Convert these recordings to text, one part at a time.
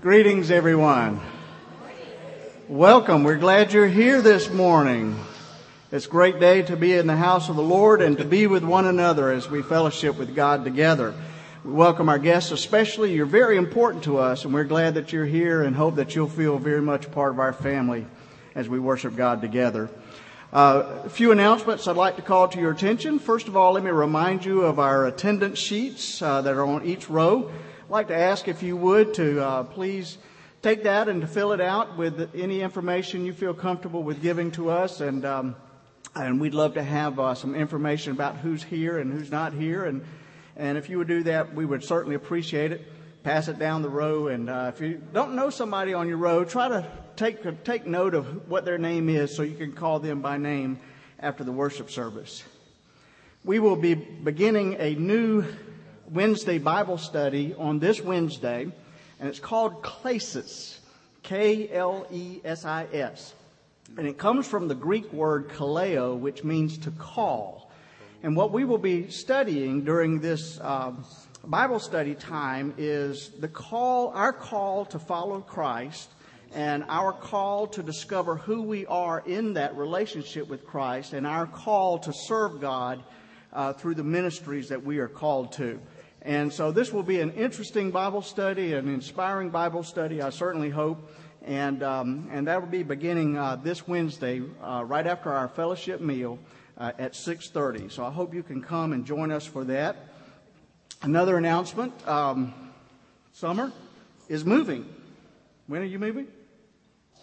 Greetings, everyone. Welcome. We're glad you're here this morning. It's a great day to be in the house of the Lord and to be with one another as we fellowship with God together. We welcome our guests especially. You're very important to us and we're glad that you're here and hope that you'll feel very much part of our family as we worship God together. Uh, a few announcements I'd like to call to your attention. First of all, let me remind you of our attendance sheets uh, that are on each row. I'd like to ask if you would to uh, please take that and to fill it out with any information you feel comfortable with giving to us and um, and we'd love to have uh, some information about who's here and who's not here. And and if you would do that, we would certainly appreciate it. Pass it down the row, and uh, if you don't know somebody on your row, try to take take note of what their name is, so you can call them by name after the worship service. We will be beginning a new Wednesday Bible study on this Wednesday, and it's called Klesis, K L E S I S. And it comes from the Greek word kaleo, which means to call. And what we will be studying during this uh, Bible study time is the call, our call to follow Christ and our call to discover who we are in that relationship with Christ and our call to serve God uh, through the ministries that we are called to. And so this will be an interesting Bible study, an inspiring Bible study, I certainly hope and um, and that will be beginning uh, this Wednesday, uh, right after our fellowship meal uh, at 6:30. So I hope you can come and join us for that. Another announcement: um, summer is moving. When are you moving?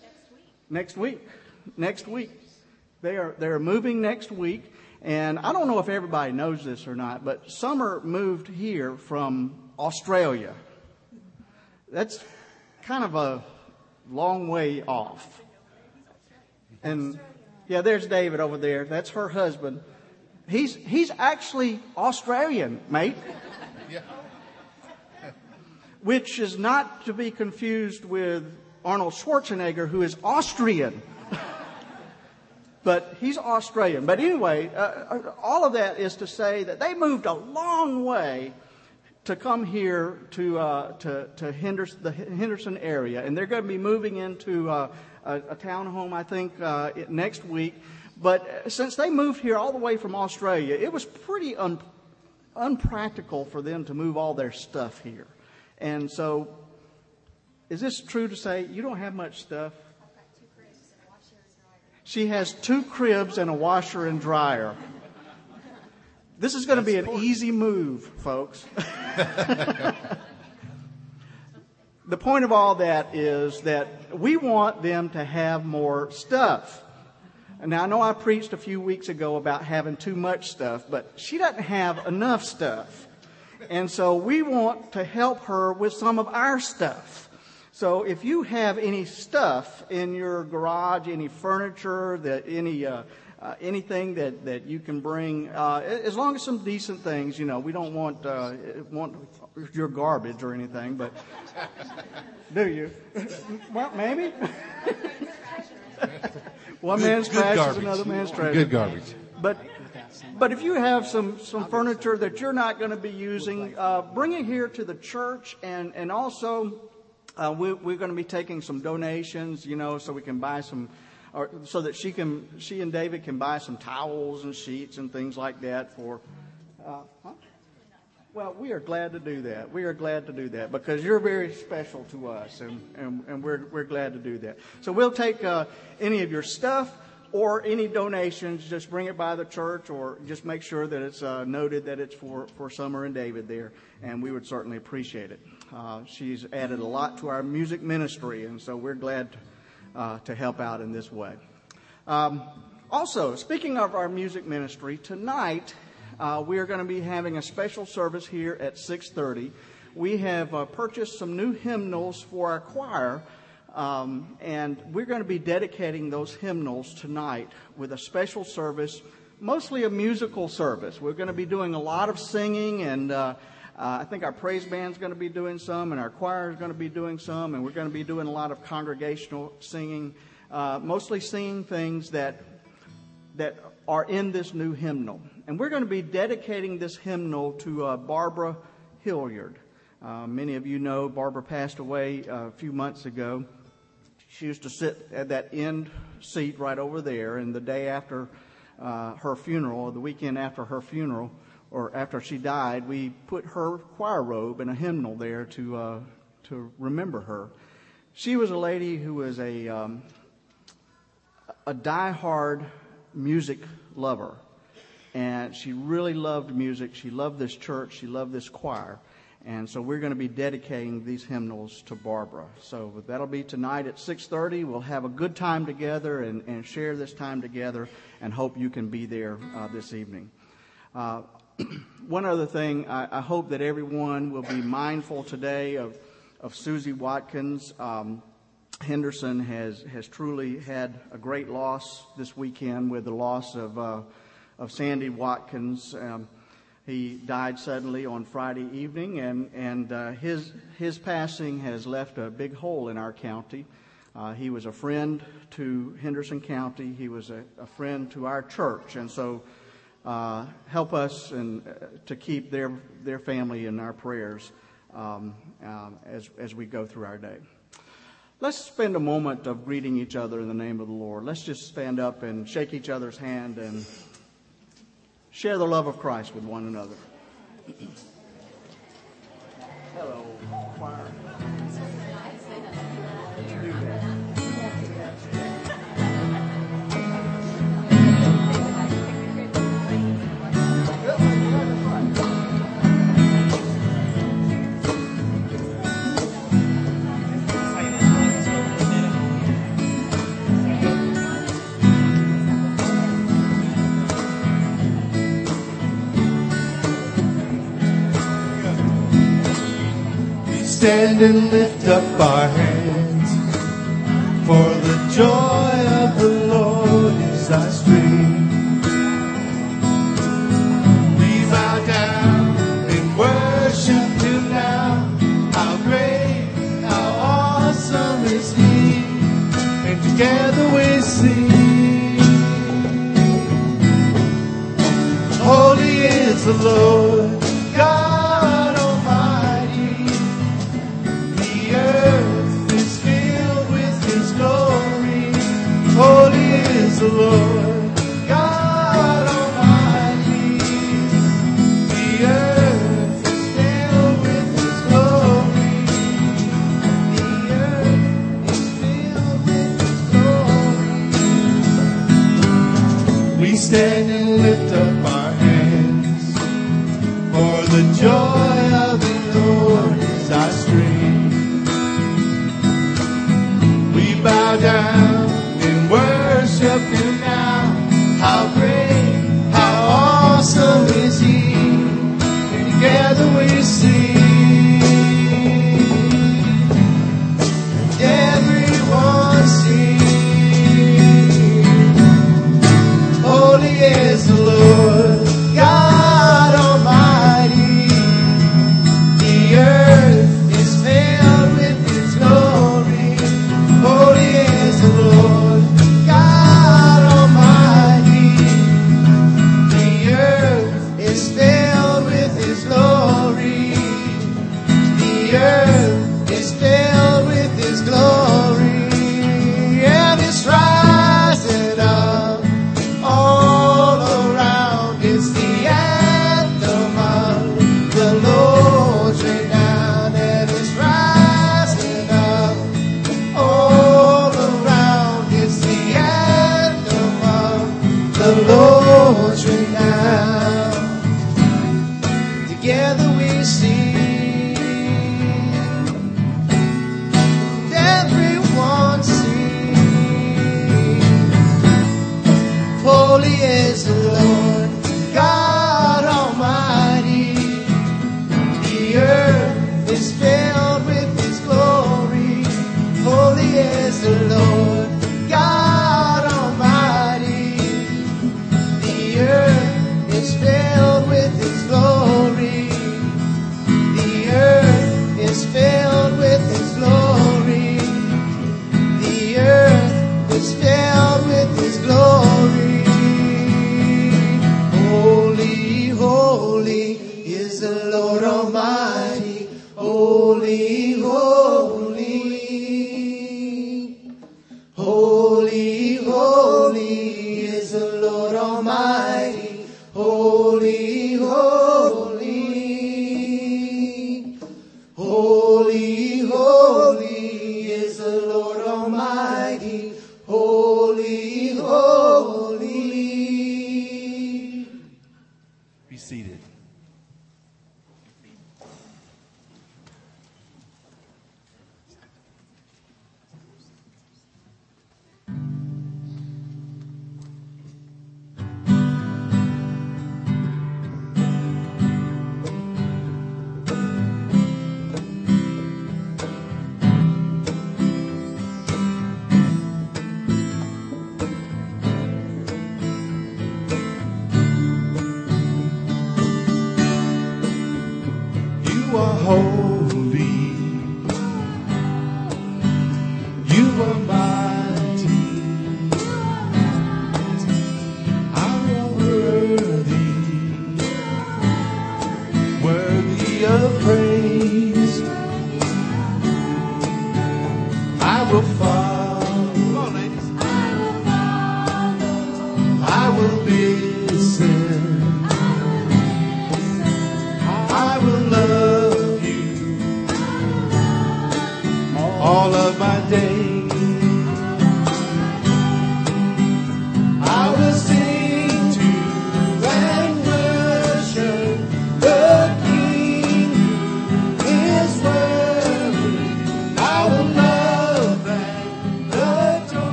Next week. Next week. Next week. They are they are moving next week. And I don't know if everybody knows this or not, but Summer moved here from Australia. That's kind of a long way off. And yeah, there's David over there. That's her husband. He's he's actually Australian, mate. Yeah. Which is not to be confused with Arnold Schwarzenegger, who is Austrian. But he's Australian. But anyway, uh, uh, all of that is to say that they moved a long way to come here to, uh, to, to Henderson, the Henderson area. And they're going to be moving into uh, a, a townhome, I think, uh, next week. But since they moved here all the way from Australia, it was pretty un, unpractical for them to move all their stuff here. And so, is this true to say you don't have much stuff? She has two cribs and a washer and dryer. This is going to be an easy move, folks. the point of all that is that we want them to have more stuff. Now, I know I preached a few weeks ago about having too much stuff, but she doesn't have enough stuff. And so we want to help her with some of our stuff. So if you have any stuff in your garage, any furniture, that any uh, uh, anything that, that you can bring, uh, as long as some decent things, you know, we don't want, uh, want your garbage or anything, but do you? well, maybe. One Good- man's trash is another man's treasure. Good garbage. But, but if you have some, some furniture that you're not going to be using, uh, bring it here to the church and, and also, uh, we, we're going to be taking some donations, you know, so we can buy some, or so that she can, she and David can buy some towels and sheets and things like that for, uh, huh? Well, we are glad to do that. We are glad to do that because you're very special to us, and, and, and we're, we're glad to do that. So we'll take uh, any of your stuff or any donations, just bring it by the church or just make sure that it's uh, noted that it's for, for Summer and David there, and we would certainly appreciate it. Uh, she's added a lot to our music ministry, and so we're glad uh, to help out in this way. Um, also, speaking of our music ministry, tonight uh, we are going to be having a special service here at 6:30. We have uh, purchased some new hymnals for our choir, um, and we're going to be dedicating those hymnals tonight with a special service mostly a musical service. We're going to be doing a lot of singing, and uh, I think our praise band's going to be doing some, and our choir is going to be doing some, and we're going to be doing a lot of congregational singing, uh, mostly singing things that that are in this new hymnal. And we're going to be dedicating this hymnal to uh, Barbara Hilliard. Uh, many of you know Barbara passed away uh, a few months ago. She used to sit at that end seat right over there, and the day after uh, her funeral, or the weekend after her funeral, or after she died, we put her choir robe and a hymnal there to uh, to remember her. She was a lady who was a um, a diehard music lover, and she really loved music. She loved this church. She loved this choir. And so we're going to be dedicating these hymnals to Barbara. So that'll be tonight at 6:30. We'll have a good time together and, and share this time together, and hope you can be there uh, this evening. Uh, one other thing, I, I, hope that everyone will be mindful today of of Susie Watkins. Um, Henderson has has truly had a great loss this weekend with the loss of uh, of Sandy Watkins. Um, he died suddenly on Friday evening, and, and uh, his, his passing has left a big hole in our county. Uh, he was a friend to Henderson County. He was a, a friend to our church, and so uh, help us and uh, to keep their their family in our prayers um, um, as as we go through our day. Let's spend a moment of greeting each other in the name of the Lord. Let's just stand up and shake each other's hand and share the love of Christ with one another. Hello, choir. Stand and lift up our hands. For the joy of the Lord is our strength. We bow down and worship Him now. How great, how awesome is He. And together we sing. Holy is the Lord.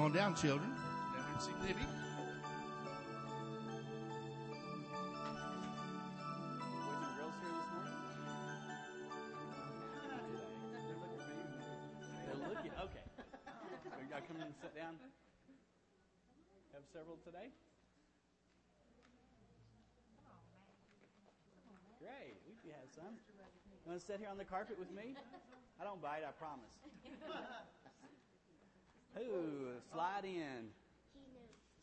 Come on down, children. Down and see Libby. Boys and girls here this morning? They're looking, okay. Are y'all coming and sit down? Have several today? Great, we can have some. You want to sit here on the carpet with me? I don't bite, I promise. Ooh, slide in.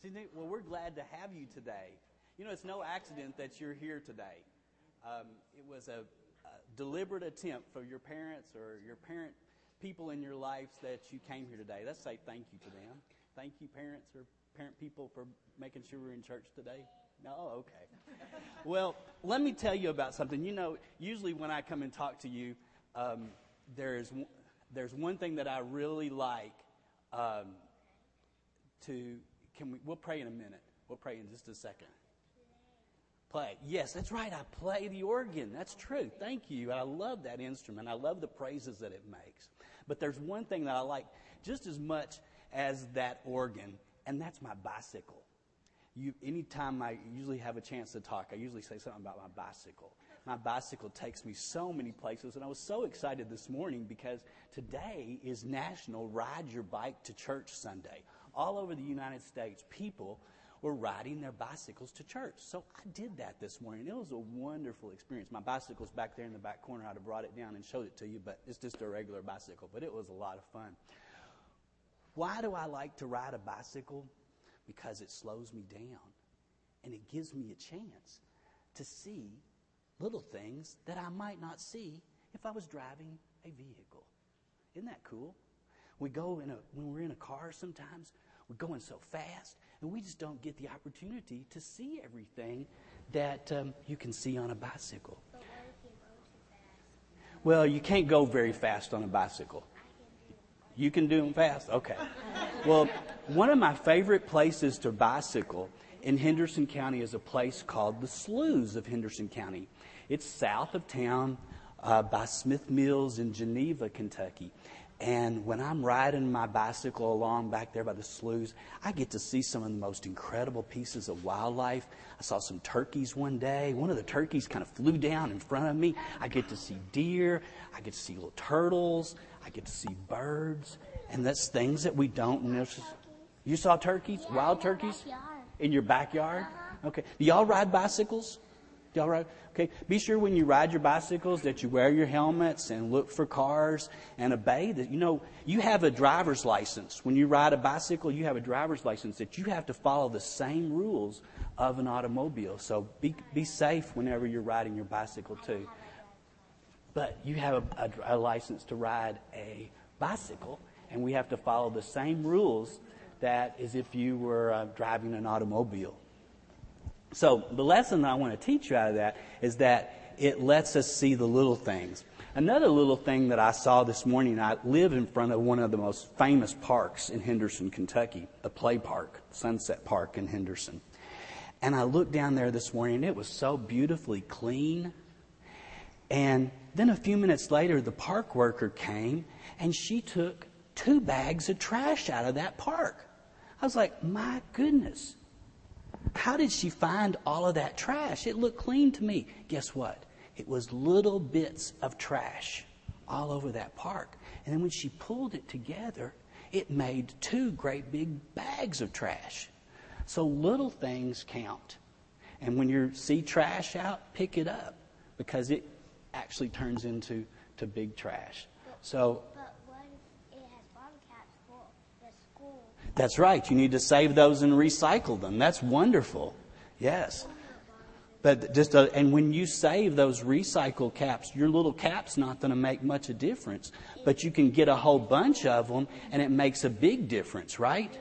See, Nick, well, we're glad to have you today. You know, it's no accident that you're here today. Um, it was a, a deliberate attempt for your parents or your parent people in your lives that you came here today. Let's say thank you to them. Thank you, parents or parent people, for making sure we're in church today. No, okay. well, let me tell you about something. You know, usually when I come and talk to you, um, there is there's one thing that I really like um, to. Can we? We'll pray in a minute. We'll pray in just a second. Play. Yes, that's right. I play the organ. That's true. Thank you. I love that instrument. I love the praises that it makes. But there's one thing that I like just as much as that organ, and that's my bicycle. You, anytime I usually have a chance to talk, I usually say something about my bicycle. My bicycle takes me so many places, and I was so excited this morning because today is National Ride Your Bike to Church Sunday. All over the United States, people were riding their bicycles to church. So I did that this morning. It was a wonderful experience. My bicycle's back there in the back corner. I'd have brought it down and showed it to you, but it's just a regular bicycle. But it was a lot of fun. Why do I like to ride a bicycle? Because it slows me down and it gives me a chance to see little things that I might not see if I was driving a vehicle. Isn't that cool? We go in a, when we're in a car sometimes, we're going so fast, and we just don't get the opportunity to see everything that um, you can see on a bicycle. Well, you can't go very fast on a bicycle. You can do them fast? Okay. Well, one of my favorite places to bicycle in Henderson County is a place called the Sloughs of Henderson County. It's south of town uh, by Smith Mills in Geneva, Kentucky. And when I'm riding my bicycle along back there by the sloughs, I get to see some of the most incredible pieces of wildlife. I saw some turkeys one day. One of the turkeys kind of flew down in front of me. I get to see deer. I get to see little turtles. I get to see birds. And that's things that we don't notice. You saw turkeys? Wild turkeys? In your backyard? Uh-huh. Okay. Do y'all ride bicycles? Do y'all ride? Okay, be sure when you ride your bicycles that you wear your helmets and look for cars and obey that. You know, you have a driver's license. When you ride a bicycle, you have a driver's license that you have to follow the same rules of an automobile. So be, be safe whenever you're riding your bicycle too. But you have a, a, a license to ride a bicycle, and we have to follow the same rules that as if you were uh, driving an automobile. So the lesson I want to teach you out of that is that it lets us see the little things. Another little thing that I saw this morning, I live in front of one of the most famous parks in Henderson, Kentucky, the Play Park, Sunset Park in Henderson. And I looked down there this morning, it was so beautifully clean. And then a few minutes later, the park worker came, and she took two bags of trash out of that park. I was like, my goodness. How did she find all of that trash? It looked clean to me. Guess what? It was little bits of trash all over that park. And then when she pulled it together, it made two great big bags of trash. So little things count. And when you see trash out, pick it up because it actually turns into to big trash. So That's right. You need to save those and recycle them. That's wonderful. Yes. But just a, uh, and when you save those recycle caps, your little cap's not going to make much a difference. But you can get a whole bunch of them, and it makes a big difference, right?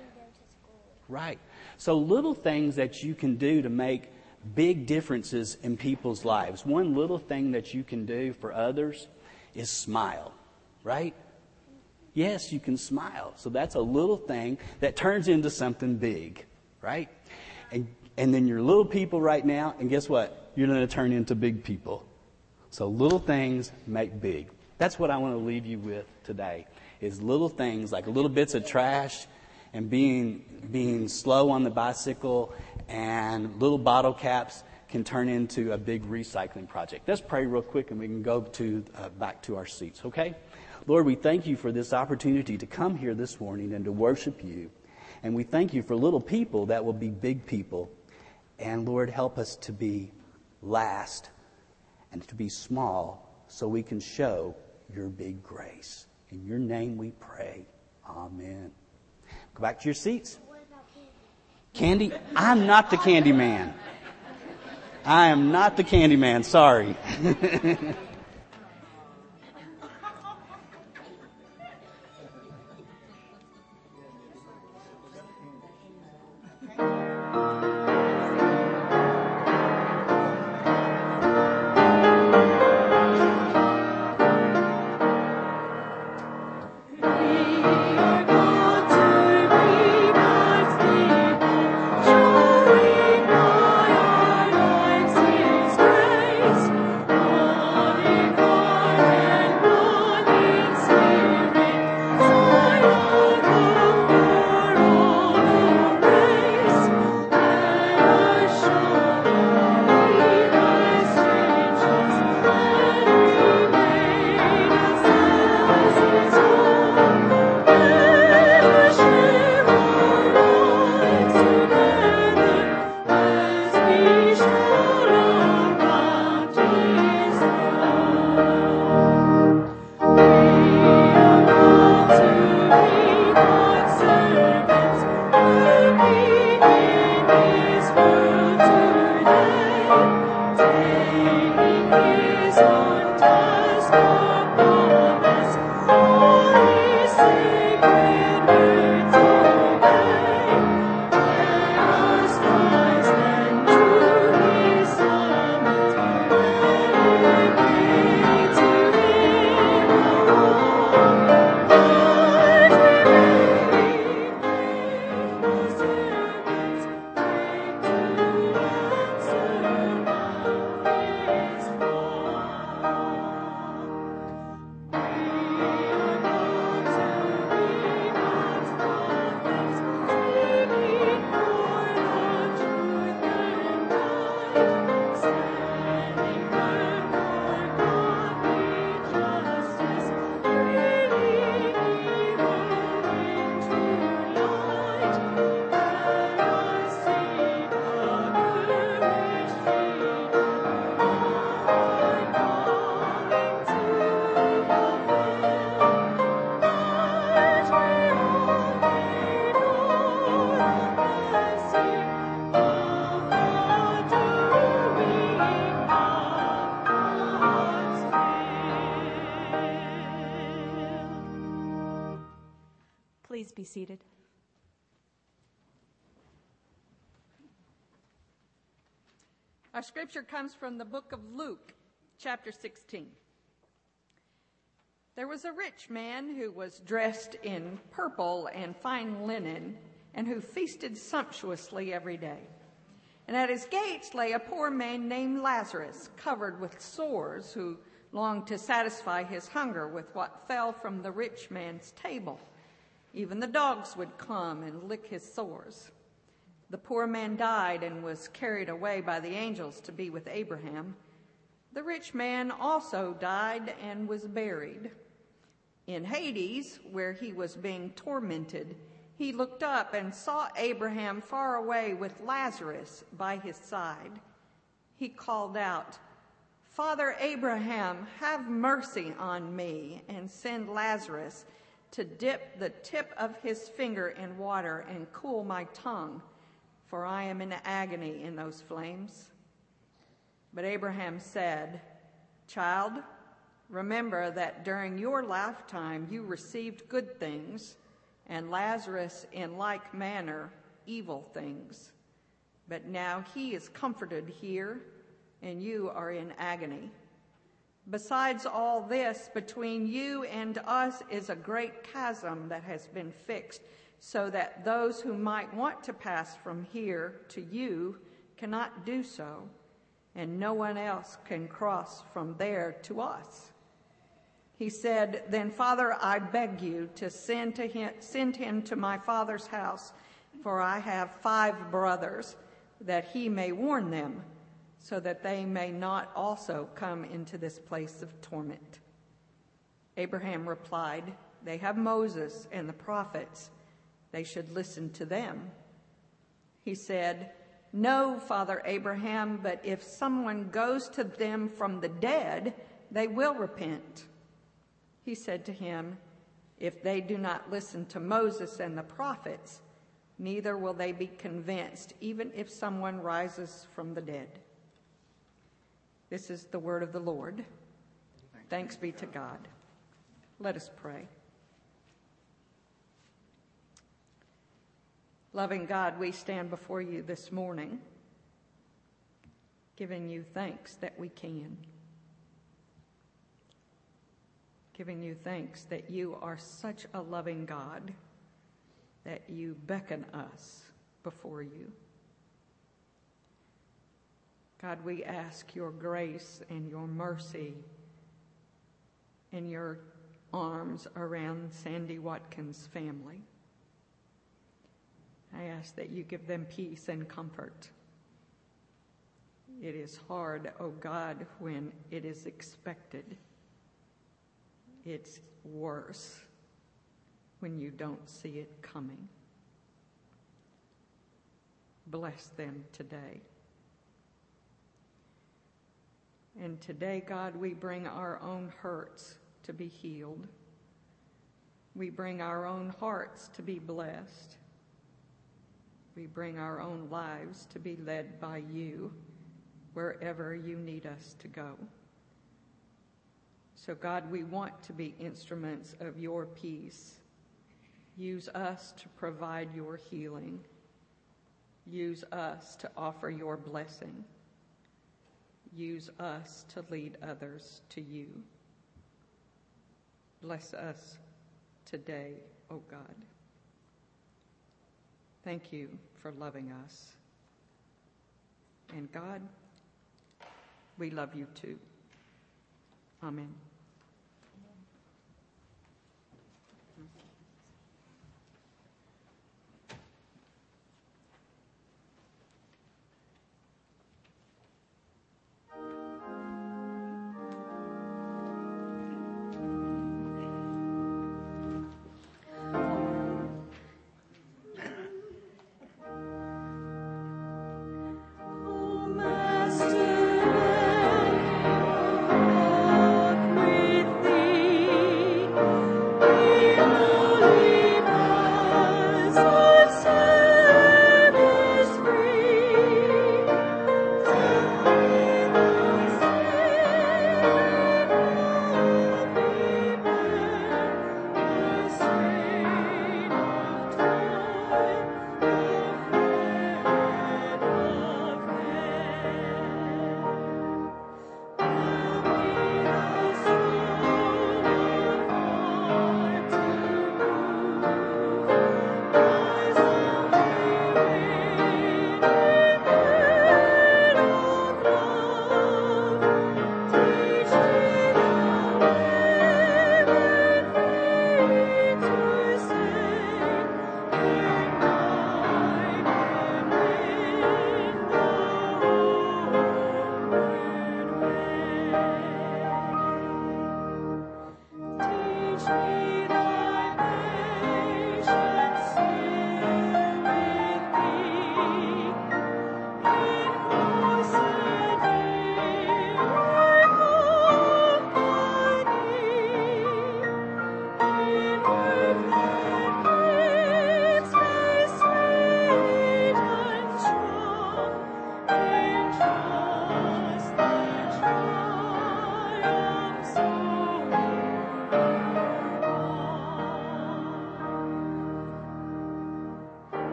Right. So little things that you can do to make big differences in people's lives. One little thing that you can do for others is smile, right? Yes, you can smile. So that's a little thing that turns into something big, right? And, and then you're little people right now, and guess what? You're going to turn into big people. So little things make big. That's what I want to leave you with today is little things like little bits of trash and being, being slow on the bicycle and little bottle caps can turn into a big recycling project. Let's pray real quick and we can go to, uh, back to our seats, okay? Lord, we thank you for this opportunity to come here this morning and to worship you. And we thank you for little people that will be big people. And Lord, help us to be last and to be small so we can show your big grace. In your name we pray. Amen. Go back to your seats. Candy? I'm not the candy man. I am not the candy man. Sorry. comes from the book of Luke, chapter 16. There was a rich man who was dressed in purple and fine linen and who feasted sumptuously every day. And at his gates lay a poor man named Lazarus, covered with sores, who longed to satisfy his hunger with what fell from the rich man's table. Even the dogs would come and lick his sores. The poor man died and was carried away by the angels to be with Abraham. The rich man also died and was buried. In Hades, where he was being tormented, he looked up and saw Abraham far away with Lazarus by his side. He called out, Father Abraham, have mercy on me and send Lazarus to dip the tip of his finger in water and cool my tongue, for I am in agony in those flames. But Abraham said, Child, remember that during your lifetime you received good things and Lazarus in like manner evil things. But now he is comforted here, and you are in agony. Besides all this, between you and us is a great chasm that has been fixed, so that those who might want to pass from here to you cannot do so, and no one else can cross from there to us. He said, Then, Father, I beg you to send, to him, send him to my father's house, for I have five brothers, that he may warn them, so that they may not also come into this place of torment. Abraham replied, They have Moses and the prophets. They should listen to them. He said, No, Father Abraham, but if someone goes to them from the dead, they will repent. He said to him, If they do not listen to Moses and the prophets, neither will they be convinced, even if someone rises from the dead. This is the word of the Lord. Thanks be to God. Let us pray. Loving God, we stand before you this morning, giving you thanks that we can giving you thanks that you are such a loving God that you beckon us before you. God, we ask your grace and your mercy and your arms around Sandy Watkins' family. I ask that you give them peace and comfort. It is hard, O oh God, when it is expected it's worse when you don't see it coming. Bless them today. And today, God, we bring our own hurts to be healed. We bring our own hearts to be blessed. We bring our own lives to be led by you wherever you need us to go. So, God, we want to be instruments of your peace. Use us to provide your healing. Use us to offer your blessing. Use us to lead others to you. Bless us today, O oh God. Thank you for loving us. And God, we love you too. Amen.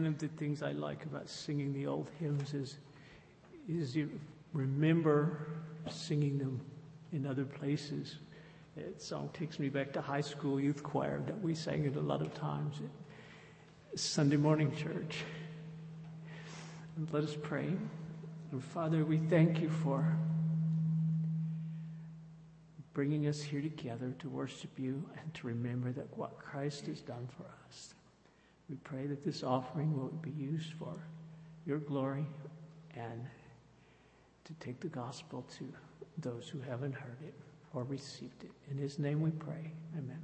One of the things I like about singing the old hymns is, is you remember singing them in other places. That song takes me back to high school youth choir that we sang it a lot of times at Sunday morning church. And let us pray. And Father, we thank you for bringing us here together to worship you and to remember that what Christ has done for us. We pray that this offering will be used for your glory and to take the gospel to those who haven't heard it or received it. In his name we pray. Amen.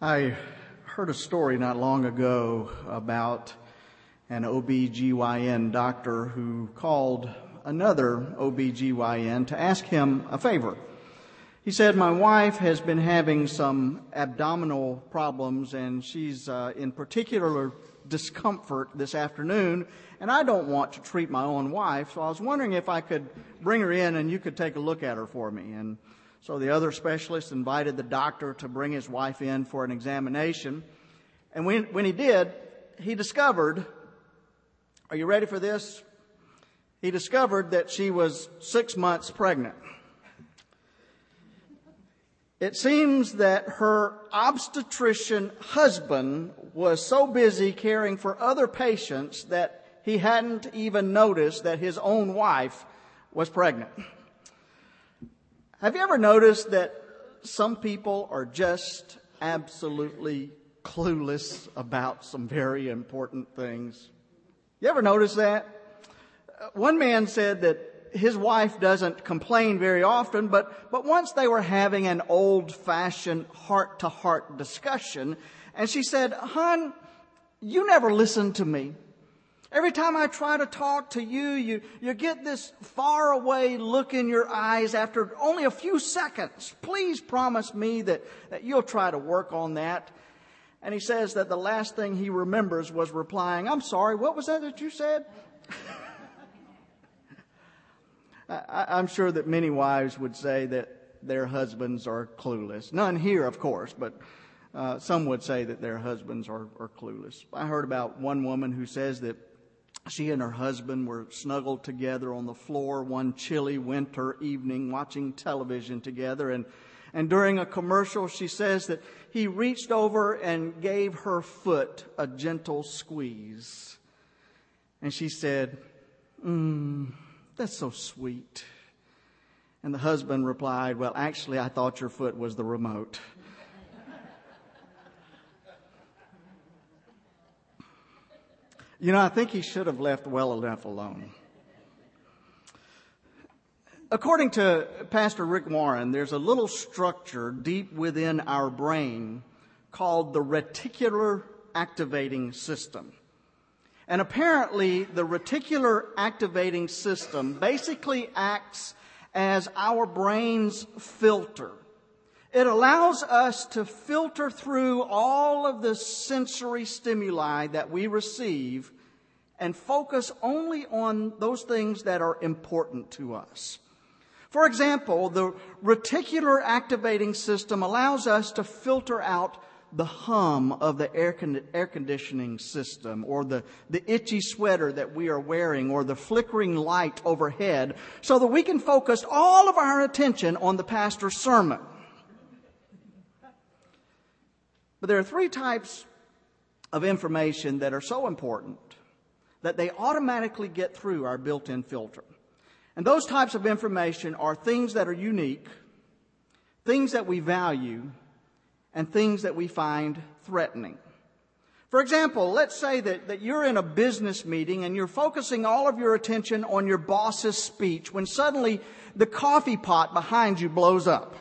I heard a story not long ago about an OBGYN doctor who called another OBGYN to ask him a favor. He said, My wife has been having some abdominal problems and she's uh, in particular discomfort this afternoon, and I don't want to treat my own wife, so I was wondering if I could bring her in and you could take a look at her for me. And so the other specialist invited the doctor to bring his wife in for an examination. And when, when he did, he discovered, are you ready for this? He discovered that she was six months pregnant. It seems that her obstetrician husband was so busy caring for other patients that he hadn't even noticed that his own wife was pregnant. Have you ever noticed that some people are just absolutely clueless about some very important things? You ever notice that? Uh, one man said that his wife doesn't complain very often, but, but once they were having an old fashioned heart to heart discussion, and she said, Hon, you never listen to me. Every time I try to talk to you, you, you get this far away look in your eyes after only a few seconds. Please promise me that, that you'll try to work on that. And he says that the last thing he remembers was replying, I'm sorry, what was that that you said? I, am sure that many wives would say that their husbands are clueless. None here, of course, but uh, some would say that their husbands are, are clueless. I heard about one woman who says that she and her husband were snuggled together on the floor one chilly winter evening watching television together and and during a commercial she says that he reached over and gave her foot a gentle squeeze and she said mm, that's so sweet. And the husband replied, Well, actually, I thought your foot was the remote. You know, I think he should have left well enough alone. According to Pastor Rick Warren, there's a little structure deep within our brain called the reticular activating system. And apparently, the reticular activating system basically acts as our brain's filter. It allows us to filter through all of the sensory stimuli that we receive and focus only on those things that are important to us. For example, the reticular activating system allows us to filter out the hum of the air, con- air conditioning system or the, the itchy sweater that we are wearing or the flickering light overhead so that we can focus all of our attention on the pastor's sermon. But there are three types of information that are so important that they automatically get through our built in filter. And those types of information are things that are unique, things that we value, and things that we find threatening. For example, let's say that, that you're in a business meeting and you're focusing all of your attention on your boss's speech when suddenly the coffee pot behind you blows up.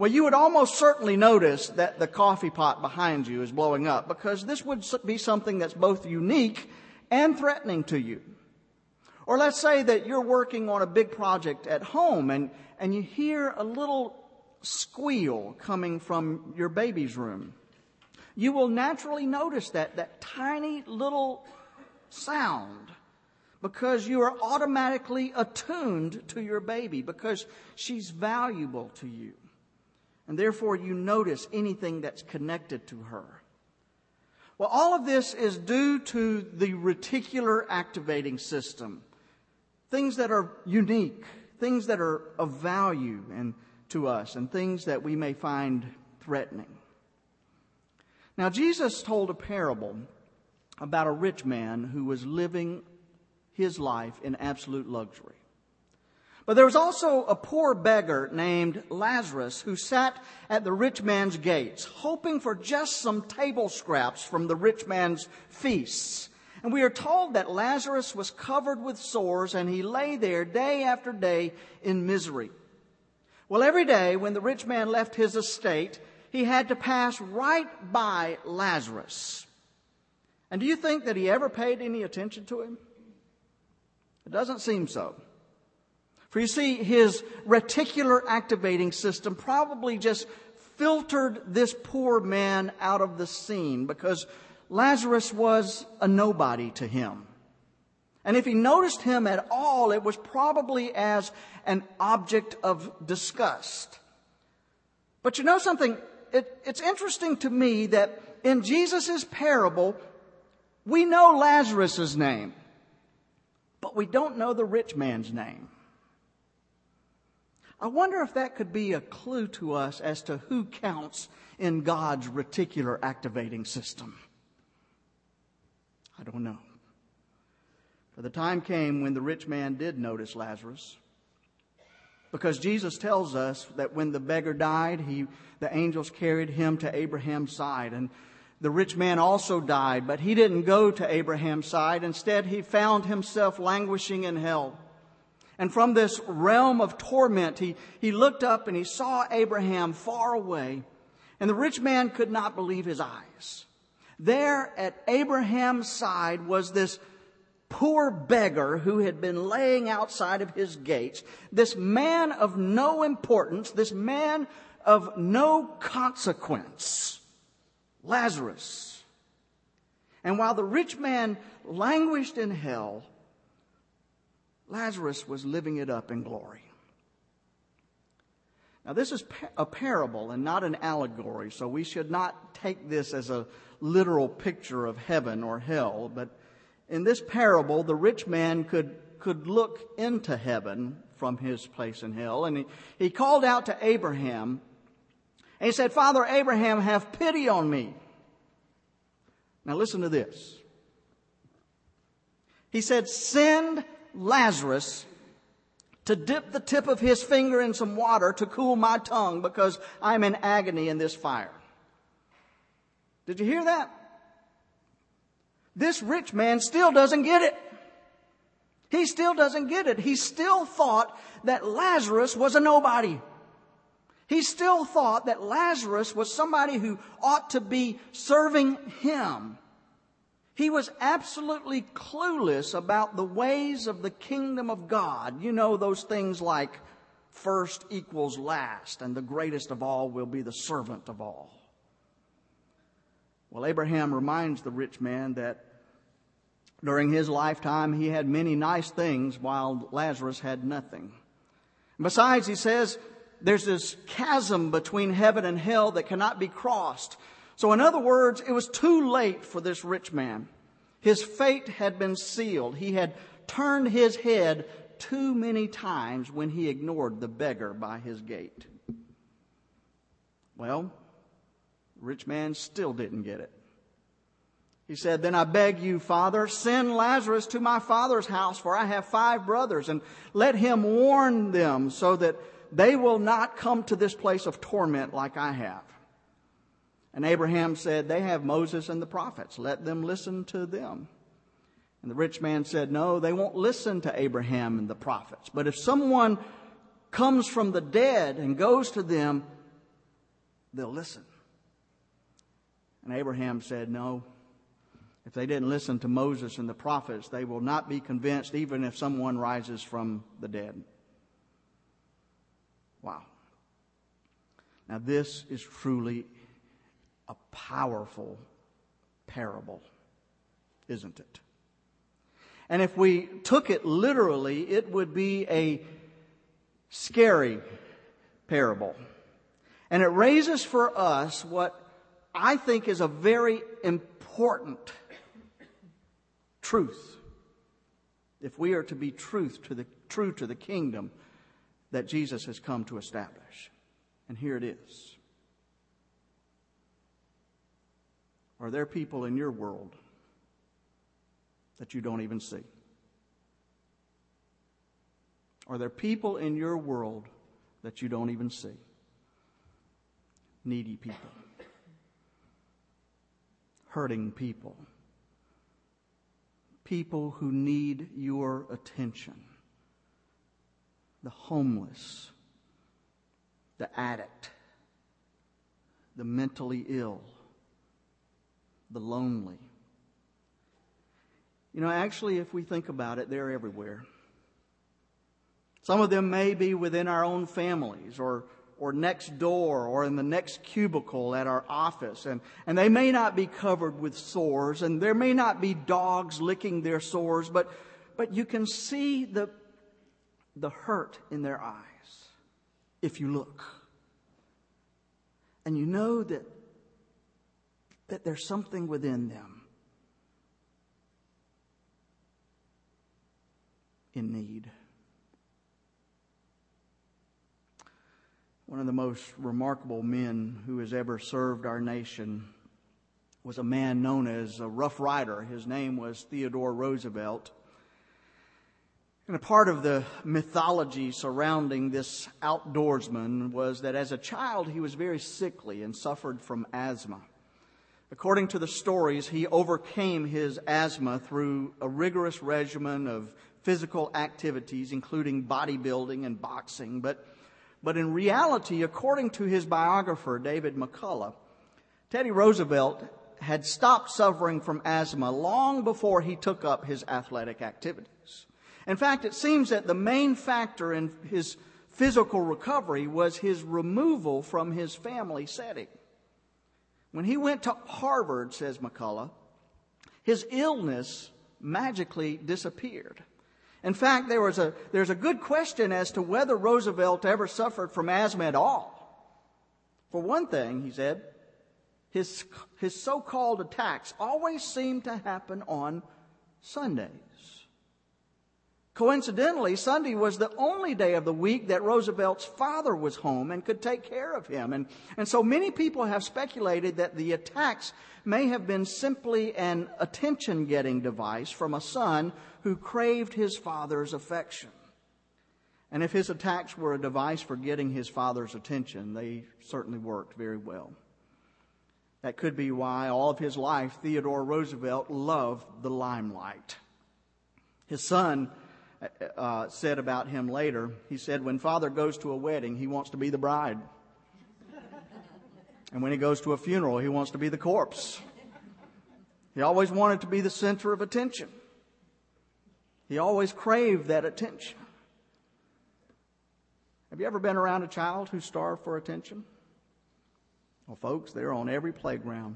Well, you would almost certainly notice that the coffee pot behind you is blowing up because this would be something that's both unique and threatening to you. Or let's say that you're working on a big project at home and, and you hear a little squeal coming from your baby's room. You will naturally notice that, that tiny little sound because you are automatically attuned to your baby because she's valuable to you. And therefore you notice anything that's connected to her. Well, all of this is due to the reticular activating system. Things that are unique, things that are of value and to us and things that we may find threatening. Now, Jesus told a parable about a rich man who was living his life in absolute luxury. But there was also a poor beggar named Lazarus who sat at the rich man's gates, hoping for just some table scraps from the rich man's feasts. And we are told that Lazarus was covered with sores and he lay there day after day in misery. Well, every day when the rich man left his estate, he had to pass right by Lazarus. And do you think that he ever paid any attention to him? It doesn't seem so. For you see, his reticular activating system probably just filtered this poor man out of the scene because Lazarus was a nobody to him. And if he noticed him at all, it was probably as an object of disgust. But you know something? It, it's interesting to me that in Jesus' parable, we know Lazarus' name, but we don't know the rich man's name. I wonder if that could be a clue to us as to who counts in God's reticular activating system. I don't know. For the time came when the rich man did notice Lazarus. Because Jesus tells us that when the beggar died, he, the angels carried him to Abraham's side. And the rich man also died, but he didn't go to Abraham's side. Instead, he found himself languishing in hell. And from this realm of torment, he, he looked up and he saw Abraham far away. And the rich man could not believe his eyes. There at Abraham's side was this poor beggar who had been laying outside of his gates, this man of no importance, this man of no consequence, Lazarus. And while the rich man languished in hell, Lazarus was living it up in glory. Now, this is a parable and not an allegory, so we should not take this as a literal picture of heaven or hell. But in this parable, the rich man could, could look into heaven from his place in hell, and he, he called out to Abraham, and he said, Father Abraham, have pity on me. Now, listen to this. He said, Send Lazarus to dip the tip of his finger in some water to cool my tongue because I'm in agony in this fire. Did you hear that? This rich man still doesn't get it. He still doesn't get it. He still thought that Lazarus was a nobody. He still thought that Lazarus was somebody who ought to be serving him. He was absolutely clueless about the ways of the kingdom of God. You know, those things like first equals last, and the greatest of all will be the servant of all. Well, Abraham reminds the rich man that during his lifetime he had many nice things while Lazarus had nothing. Besides, he says, there's this chasm between heaven and hell that cannot be crossed. So, in other words, it was too late for this rich man. His fate had been sealed. He had turned his head too many times when he ignored the beggar by his gate. Well, the rich man still didn't get it. He said, Then I beg you, Father, send Lazarus to my father's house, for I have five brothers, and let him warn them so that they will not come to this place of torment like I have. And Abraham said, They have Moses and the prophets. Let them listen to them. And the rich man said, No, they won't listen to Abraham and the prophets. But if someone comes from the dead and goes to them, they'll listen. And Abraham said, No. If they didn't listen to Moses and the prophets, they will not be convinced even if someone rises from the dead. Wow. Now, this is truly a powerful parable, isn't it? And if we took it literally, it would be a scary parable. And it raises for us what I think is a very important truth. If we are to be truth to the, true to the kingdom that Jesus has come to establish. And here it is. Are there people in your world that you don't even see? Are there people in your world that you don't even see? Needy people, hurting people, people who need your attention, the homeless, the addict, the mentally ill, the lonely. You know, actually, if we think about it, they're everywhere. Some of them may be within our own families or, or next door or in the next cubicle at our office. And, and they may not be covered with sores and there may not be dogs licking their sores, but, but you can see the, the hurt in their eyes if you look. And you know that, that there's something within them in need. One of the most remarkable men who has ever served our nation was a man known as a Rough Rider. His name was Theodore Roosevelt. And a part of the mythology surrounding this outdoorsman was that as a child he was very sickly and suffered from asthma. According to the stories, he overcame his asthma through a rigorous regimen of physical activities, including bodybuilding and boxing. But, but in reality, according to his biographer, David McCullough, Teddy Roosevelt had stopped suffering from asthma long before he took up his athletic activities. In fact, it seems that the main factor in his physical recovery was his removal from his family setting. When he went to Harvard, says McCullough, his illness magically disappeared. In fact, there was a, there's a good question as to whether Roosevelt ever suffered from asthma at all. For one thing, he said, his, his so-called attacks always seemed to happen on Sundays. Coincidentally, Sunday was the only day of the week that Roosevelt's father was home and could take care of him. And, and so many people have speculated that the attacks may have been simply an attention getting device from a son who craved his father's affection. And if his attacks were a device for getting his father's attention, they certainly worked very well. That could be why all of his life Theodore Roosevelt loved the limelight. His son uh, said about him later. He said, When father goes to a wedding, he wants to be the bride. And when he goes to a funeral, he wants to be the corpse. He always wanted to be the center of attention. He always craved that attention. Have you ever been around a child who starved for attention? Well, folks, they're on every playground.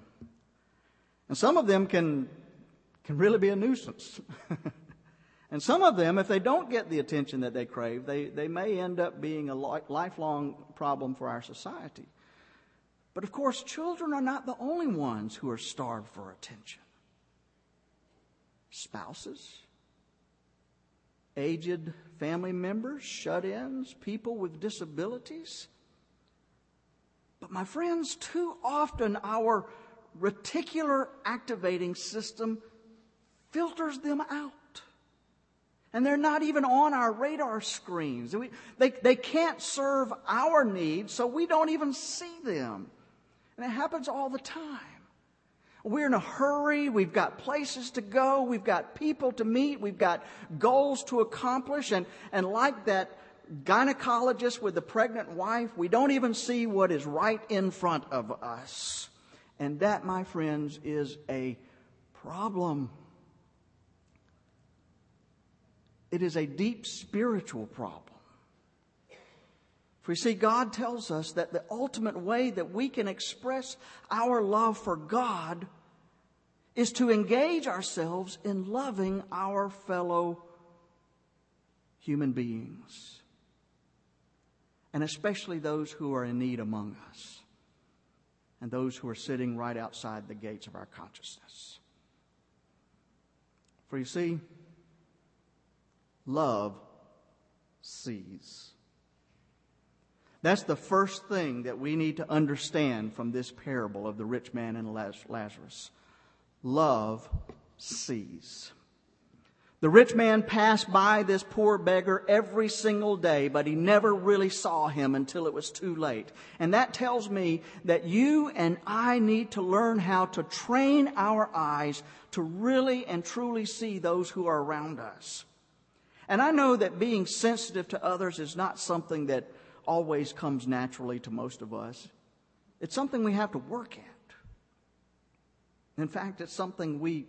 And some of them can, can really be a nuisance. And some of them, if they don't get the attention that they crave, they, they may end up being a lifelong problem for our society. But of course, children are not the only ones who are starved for attention. Spouses, aged family members, shut ins, people with disabilities. But my friends, too often our reticular activating system filters them out. And they're not even on our radar screens. We, they, they can't serve our needs, so we don't even see them. And it happens all the time. We're in a hurry. We've got places to go. We've got people to meet. We've got goals to accomplish. And, and like that gynecologist with the pregnant wife, we don't even see what is right in front of us. And that, my friends, is a problem. It is a deep spiritual problem. For you see, God tells us that the ultimate way that we can express our love for God is to engage ourselves in loving our fellow human beings, and especially those who are in need among us, and those who are sitting right outside the gates of our consciousness. For you see, love sees. That's the first thing that we need to understand from this parable of the rich man and Lazarus. Love sees. The rich man passed by this poor beggar every single day, but he never really saw him until it was too late. And that tells me that you and I need to learn how to train our eyes to really and truly see those who are around us. And I know that being sensitive to others is not something that always comes naturally to most of us. It's something we have to work at. In fact, it's something we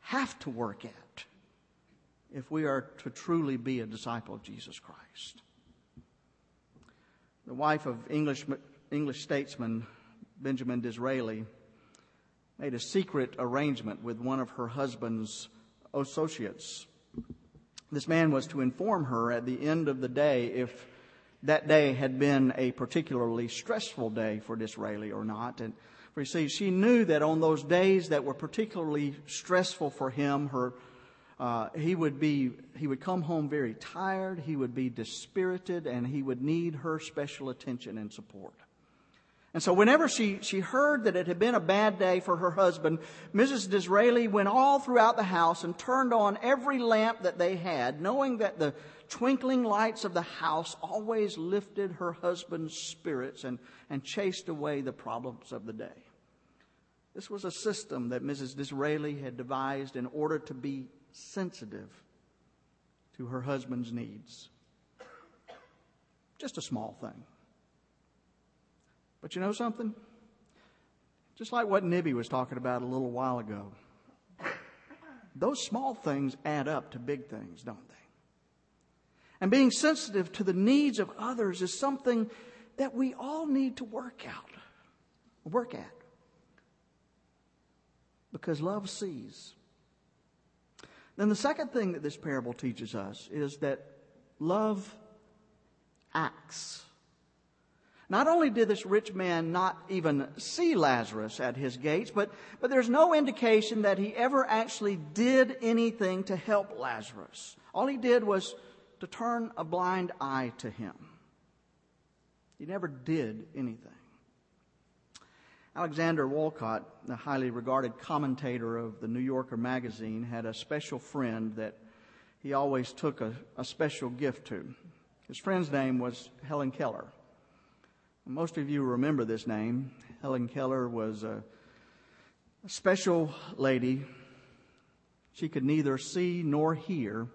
have to work at if we are to truly be a disciple of Jesus Christ. The wife of English, English statesman Benjamin Disraeli made a secret arrangement with one of her husband's associates. This man was to inform her at the end of the day if that day had been a particularly stressful day for Disraeli or not. And for you see, she knew that on those days that were particularly stressful for him, her uh, he would be he would come home very tired he would be dispirited and he would need her special attention and support and so whenever she, she heard that it had been a bad day for her husband, Mrs. Disraeli went all throughout the house and turned on every lamp that they had, knowing that the twinkling lights of the house always lifted her husband's spirits and, and chased away the problems of the day. This was a system that Mrs. Disraeli had devised in order to be sensitive to her husband's needs. Just a small thing. But you know something? Just like what Nibby was talking about a little while ago, those small things add up to big things, don't they? And being sensitive to the needs of others is something that we all need to work out, work at. Because love sees. Then the second thing that this parable teaches us is that love acts. Not only did this rich man not even see Lazarus at his gates, but, but there's no indication that he ever actually did anything to help Lazarus. All he did was to turn a blind eye to him. He never did anything. Alexander Woollcott, the highly regarded commentator of the New Yorker magazine, had a special friend that he always took a, a special gift to. His friend's name was Helen Keller. Most of you remember this name. Helen Keller was a, special lady. She could neither see nor hear,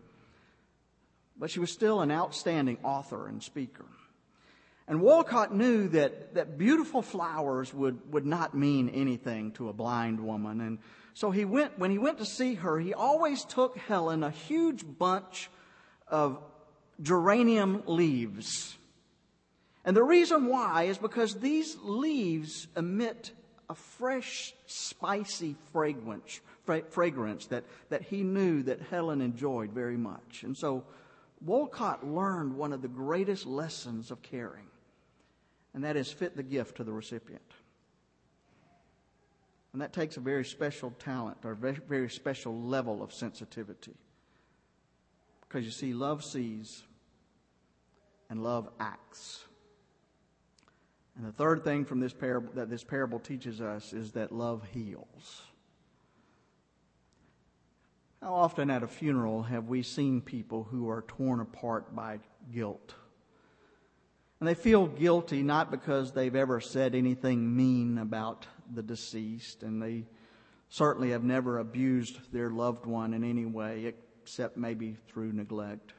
but she was still an outstanding author and speaker. And Woollcott knew that, that beautiful flowers would, would not mean anything to a blind woman. And so he went, when he went to see her, he always took Helen a huge bunch of geranium leaves and the reason why is because these leaves emit a fresh, spicy fragrance, fragrance that, that he knew that Helen enjoyed very much. And so Woollcott learned one of the greatest lessons of caring, and that is fit the gift to the recipient. And that takes a very special talent or very, very special level of sensitivity. Because you see, love sees and love acts. And the third thing from this parable that this parable teaches us is that love heals. How often at a funeral have we seen people who are torn apart by guilt? And they feel guilty not because they've ever said anything mean about the deceased, and they certainly have never abused their loved one in any way, except maybe through neglect.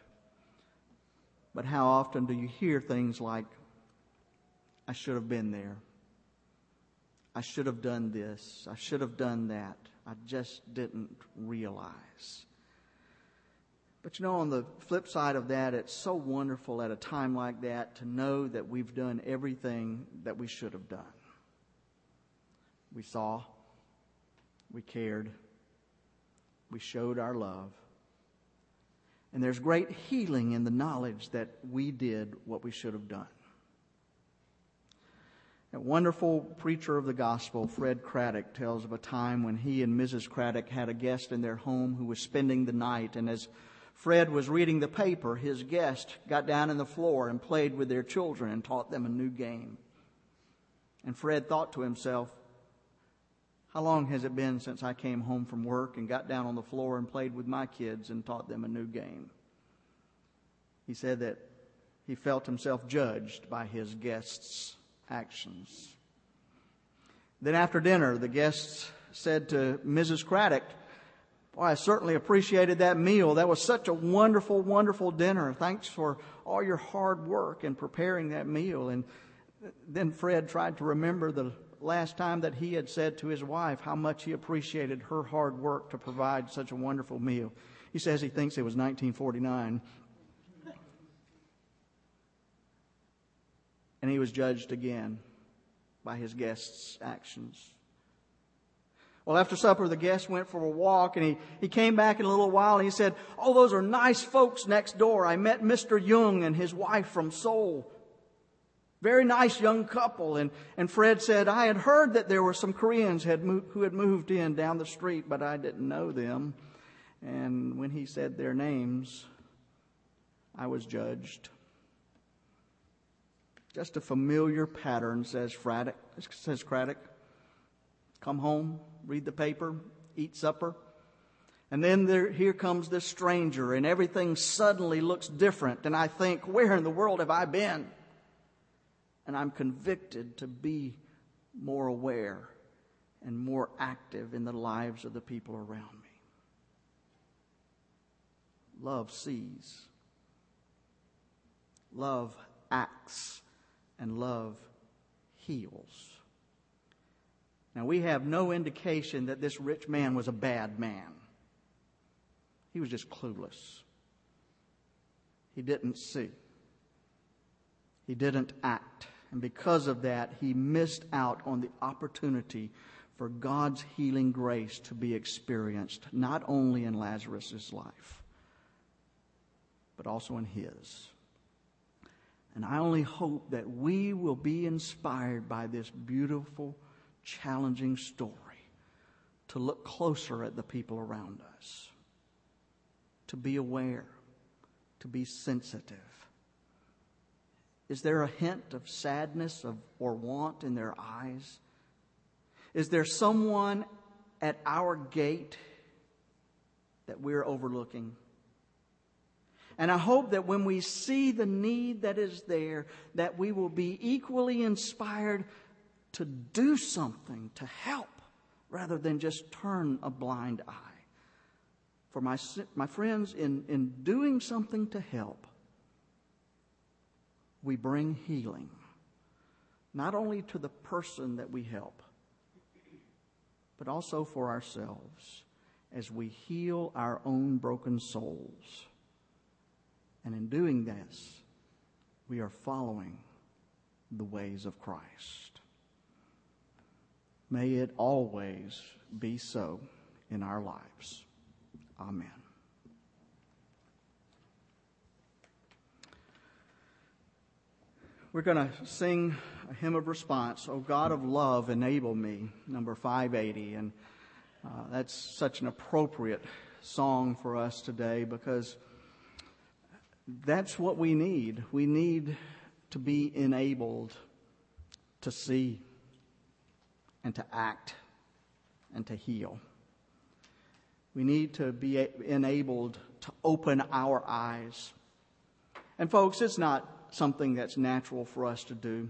But how often do you hear things like, I should have been there. I should have done this. I should have done that. I just didn't realize. But you know, on the flip side of that, it's so wonderful at a time like that to know that we've done everything that we should have done. We saw, we cared, we showed our love. And there's great healing in the knowledge that we did what we should have done. A wonderful preacher of the gospel, Fred Craddock, tells of a time when he and Mrs. Craddock had a guest in their home who was spending the night. And as Fred was reading the paper, his guest got down on the floor and played with their children and taught them a new game. And Fred thought to himself, How long has it been since I came home from work and got down on the floor and played with my kids and taught them a new game? He said that he felt himself judged by his guests' actions. Then after dinner, the guests said to Mrs. Craddock, Boy, I certainly appreciated that meal. That was such a wonderful, wonderful dinner. Thanks for all your hard work in preparing that meal. And then Fred tried to remember the last time that he had said to his wife how much he appreciated her hard work to provide such a wonderful meal. He says he thinks it was 1949. And he was judged again by his guests' actions. Well, after supper, the guest went for a walk and he, he came back in a little while and he said, Oh, those are nice folks next door. I met Mr. Young and his wife from Seoul. Very nice young couple. And, and Fred said, I had heard that there were some Koreans had mo- who had moved in down the street, but I didn't know them. And when he said their names, I was judged. Just a familiar pattern, says Craddock. Says Craddock. Come home, read the paper, eat supper. And then there, here comes this stranger, and everything suddenly looks different. And I think, where in the world have I been? And I'm convicted to be more aware and more active in the lives of the people around me. Love sees, love acts, and love heals. Now, we have no indication that this rich man was a bad man. He was just clueless. He didn't see. He didn't act. And because of that, he missed out on the opportunity for God's healing grace to be experienced, not only in Lazarus' life, but also in his. And I only hope that we will be inspired by this beautiful challenging story to look closer at the people around us, to be aware, to be sensitive. Is there a hint of sadness of, or want in their eyes? Is there someone at our gate that we're overlooking? And I hope that when we see the need that is there, that we will be equally inspired to do something to help rather than just turn a blind eye. For my, my friends, in, in doing something to help, we bring healing, not only to the person that we help, but also for ourselves as we heal our own broken souls. And in doing this, we are following the ways of Christ. May it always be so in our lives. Amen. We're going to sing a hymn of response, O God of love, enable me, number 580. And uh, that's such an appropriate song for us today because that's what we need. We need to be enabled to see and to act and to heal. We need to be enabled to open our eyes. And folks, it's not something that's natural for us to do.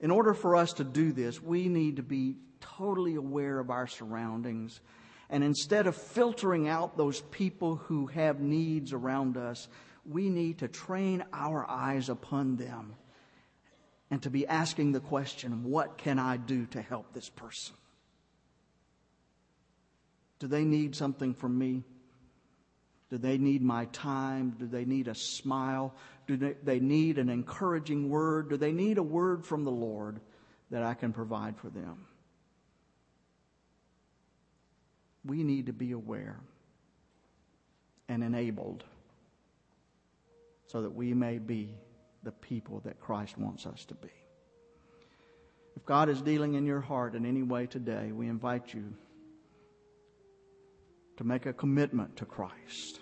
In order for us to do this, we need to be totally aware of our surroundings. And instead of filtering out those people who have needs around us, we need to train our eyes upon them and to be asking the question, what can I do to help this person? Do they need something from me? Do they need my time? Do they need a smile? Do they need an encouraging word? Do they need a word from the Lord that I can provide for them? We need to be aware and enabled so that we may be the people that Christ wants us to be. If God is dealing in your heart in any way today, we invite you to make a commitment to Christ.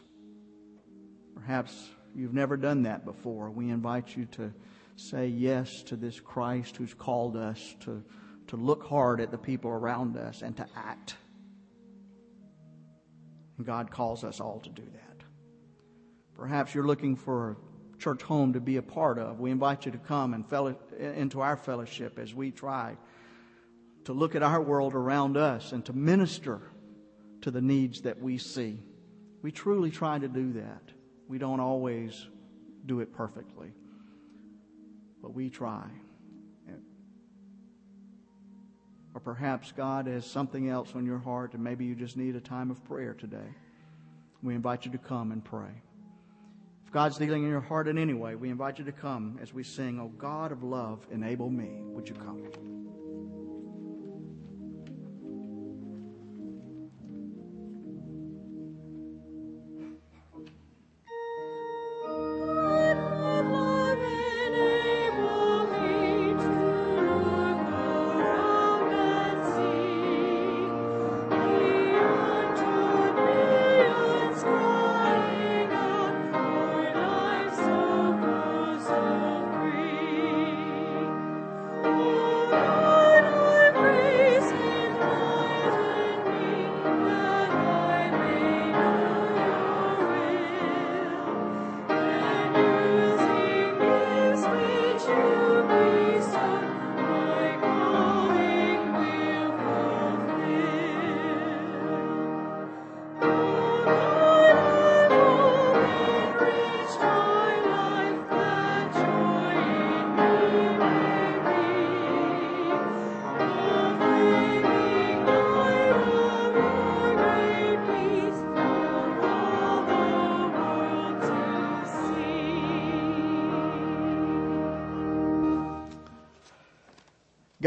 Perhaps you've never done that before. We invite you to say yes to this Christ who's called us to, to look hard at the people around us and to act. God calls us all to do that. Perhaps you're looking for a church home to be a part of. We invite you to come and fellow, into our fellowship as we try to look at our world around us and to minister to the needs that we see. We truly try to do that. We don't always do it perfectly, but we try. Or perhaps God has something else on your heart and maybe you just need a time of prayer today. We invite you to come and pray. God's dealing in your heart in any way, we invite you to come as we sing, O God of love, enable me. Would you come?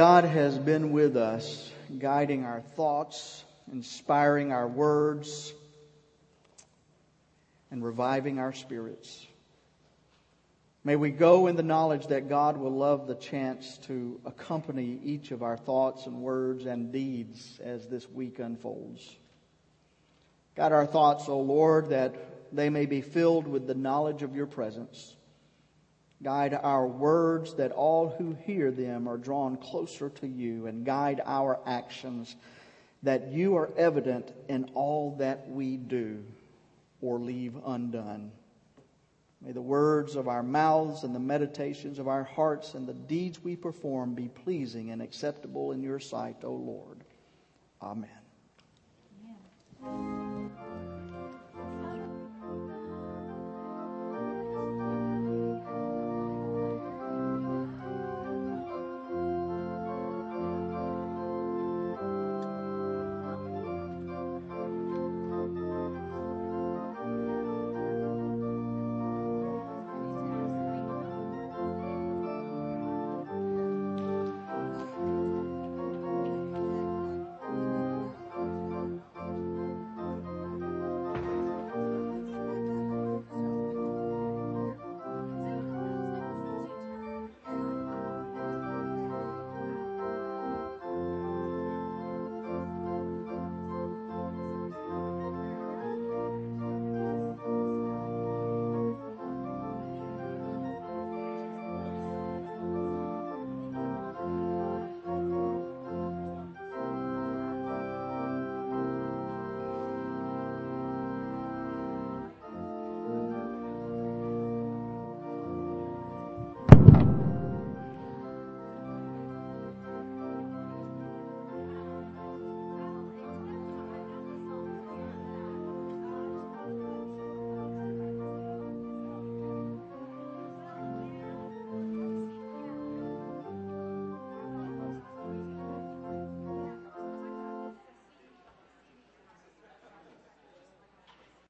God has been with us, guiding our thoughts, inspiring our words, and reviving our spirits. May we go in the knowledge that God will love the chance to accompany each of our thoughts and words and deeds as this week unfolds. Guide our thoughts, O Lord, that they may be filled with the knowledge of your presence Guide our words that all who hear them are drawn closer to you, and guide our actions that you are evident in all that we do or leave undone. May the words of our mouths and the meditations of our hearts and the deeds we perform be pleasing and acceptable in your sight, O Lord. Amen.